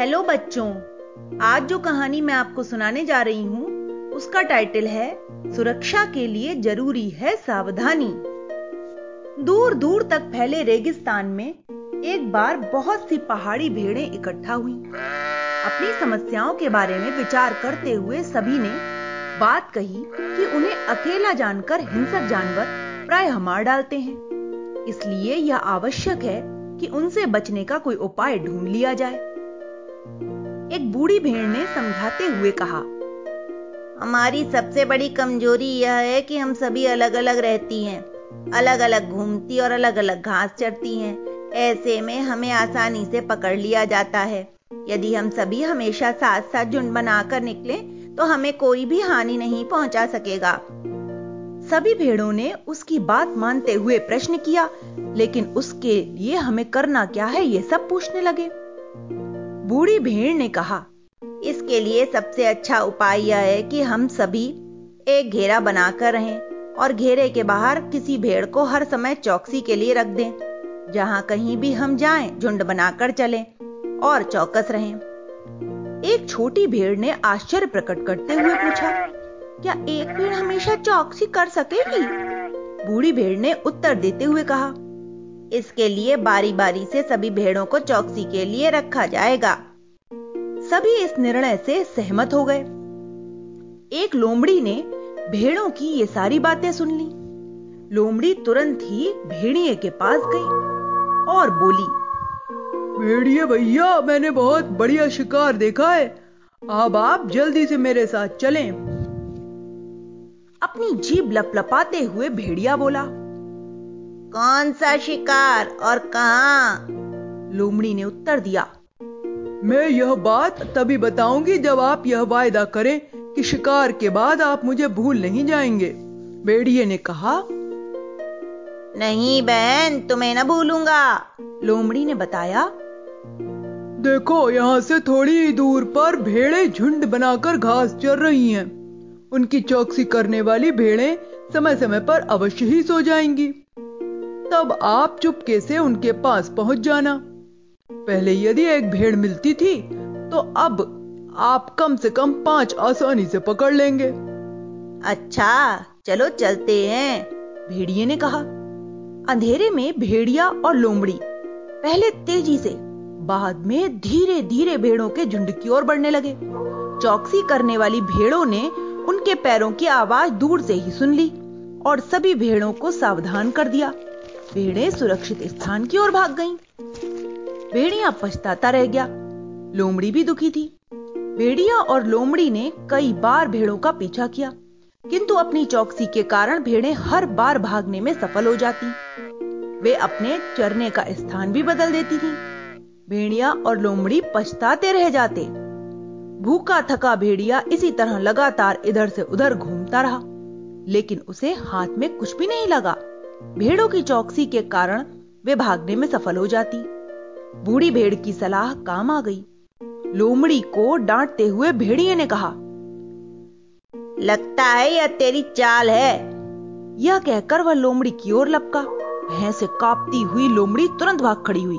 Hello बच्चों। आज जो कहानी मैं आपको सुनाने जा रही हूँ, उसका टाइटल है, सुरक्षा के लिए ज़रूरी है सावधानी। दूर दूर तक फैले रेगिस्तान में एक बार बहुत सी पहाड़ी भेड़ें इकट्ठा हुई। अपनी समस्याओं के बारे में विचार करते हुए सभी ने बात कही कि उन्हें अकेला जानकर हिंसक जानवर प्राय मार डालते हैं। इसलिए यह आवश्यक है कि उनसे बचने का कोई उपाय ढूंढ लिया जाए। एक बूढ़ी भेड़ ने समझाते हुए कहा, हमारी सबसे बड़ी कमज़ोरी यह है कि हम सभी अलग अलग रहती हैं। अलग अलग घूमती और अलग अलग घास चढ़ती हैं। ऐसे में हमें आसानी से पकड़ लिया जाता है। यदि हम सभी हमेशा साथ साथ झुंड बनाकर निकले तो हमें कोई भी हानि नहीं पहुँचा सकेगा। सभी भेड़ों ने उसकी बात मानते हुए प्रश्न किया, लेकिन उसके लिए हमें करना क्या है ये सब पूछने लगे। बूढ़ी भेड़ ने कहा, इसके लिए सबसे अच्छा उपाय यह है कि हम सभी एक घेरा बनाकर रहें और घेरे के बाहर किसी भेड़ को हर समय चौकसी के लिए रख दें, जहाँ कहीं भी हम जाएँ, झुंड बनाकर चलें और चौकस रहें। एक छोटी भेड़ ने आश्चर्य प्रकट करते हुए पूछा, क्या एक भेड़ हमेशा चौकसी कर सकेगी? बूढ़ी भेड़ ने उत्तर देते हुए कहा, इसके लिए बारी बारी से सभी भेड़ों को चौकसी के लिए रखा जाएगा। सभी इस निर्णय से सहमत हो गए। एक लोमड़ी ने भेड़ों की ये सारी बातें सुन ली। लोमड़ी तुरंत ही भेड़िए के पास गई और बोली भेड़िए भैया मैंने बहुत बढ़िया शिकार देखा है। अब आप जल्दी से मेरे साथ चलें। अपनी जीभ लपलपाते हुए भेड़िया बोला कौन सा शिकार और कहा? लोमड़ी ने उत्तर दिया मैं यह बात तभी बताऊँगी जब आप यह वायदा करें कि शिकार के बाद आप मुझे भूल नहीं जाएँगे। भेड़िए ने कहा नहीं बहन तुम्हें न भूलूँगा। लोमड़ी ने बताया देखो यहाँ से थोड़ी ही दूर पर भेड़े झुंड बनाकर घास चर रही हैं। उनकी चौकसी करने वाली भेड़े समय समय पर अवश्य ही सो जाएँगी। तब आप चुपके से उनके पास पहुँच जाना। पहले यदि एक भेड़ मिलती थी तो अब आप कम से कम पाँच आसानी से पकड़ लेंगे। अच्छा चलो चलते हैं। भेड़िए ने कहा अंधेरे में भेड़िया और लोमड़ी पहले तेज़ी से बाद में धीरे धीरे भेड़ों के झुंड की ओर बढ़ने लगे। चौकसी करने वाली भेड़ों ने उनके पैरों की आवाज़ दूर से ही सुन ली और सभी भेड़ों को सावधान कर दिया। भेड़ें सुरक्षित स्थान की ओर भाग गईं। भेड़िया पछताता रह गया। लोमड़ी भी दुखी थी। भेड़िया और लोमड़ी ने कई बार भेड़ों का पीछा किया, किंतु अपनी चौकसी के कारण भेड़ें हर बार भागने में सफल हो जाती। वे अपने चरने का स्थान भी बदल देती थीं। भेड़िया और लोमड़ी पछताते रह जाते। भूखा थका भेड़िया इसी तरह लगातार इधर से उधर घूमता रहा, लेकिन उसे हाथ में कुछ भी नहीं लगा। भेड़ों की चौकसी के कारण वे भागने में सफल हो जाती। बूढ़ी भेड़ की सलाह काम आ गई। लोमड़ी को डांटते हुए भेड़िए ने कहा, लगता है यह तेरी चाल है। यह कहकर वह लोमड़ी की ओर लपका। भैंस से कांपती हुई लोमड़ी तुरंत भाग खड़ी हुई।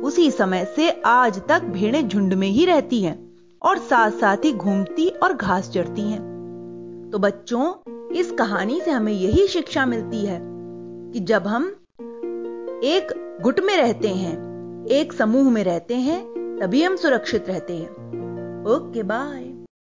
उसी समय से आज तक भेड़ें झुंड में ही रहती हैं और साथ साथ ही घूमती और घास चढ़ती हैं। तो बच्चों, इस कहानी से हमें यही शिक्षा मिलती है कि जब हम एक गुट में रहते हैं एक समूह में रहते हैं तभी हम सुरक्षित रहते हैं। Okay bye.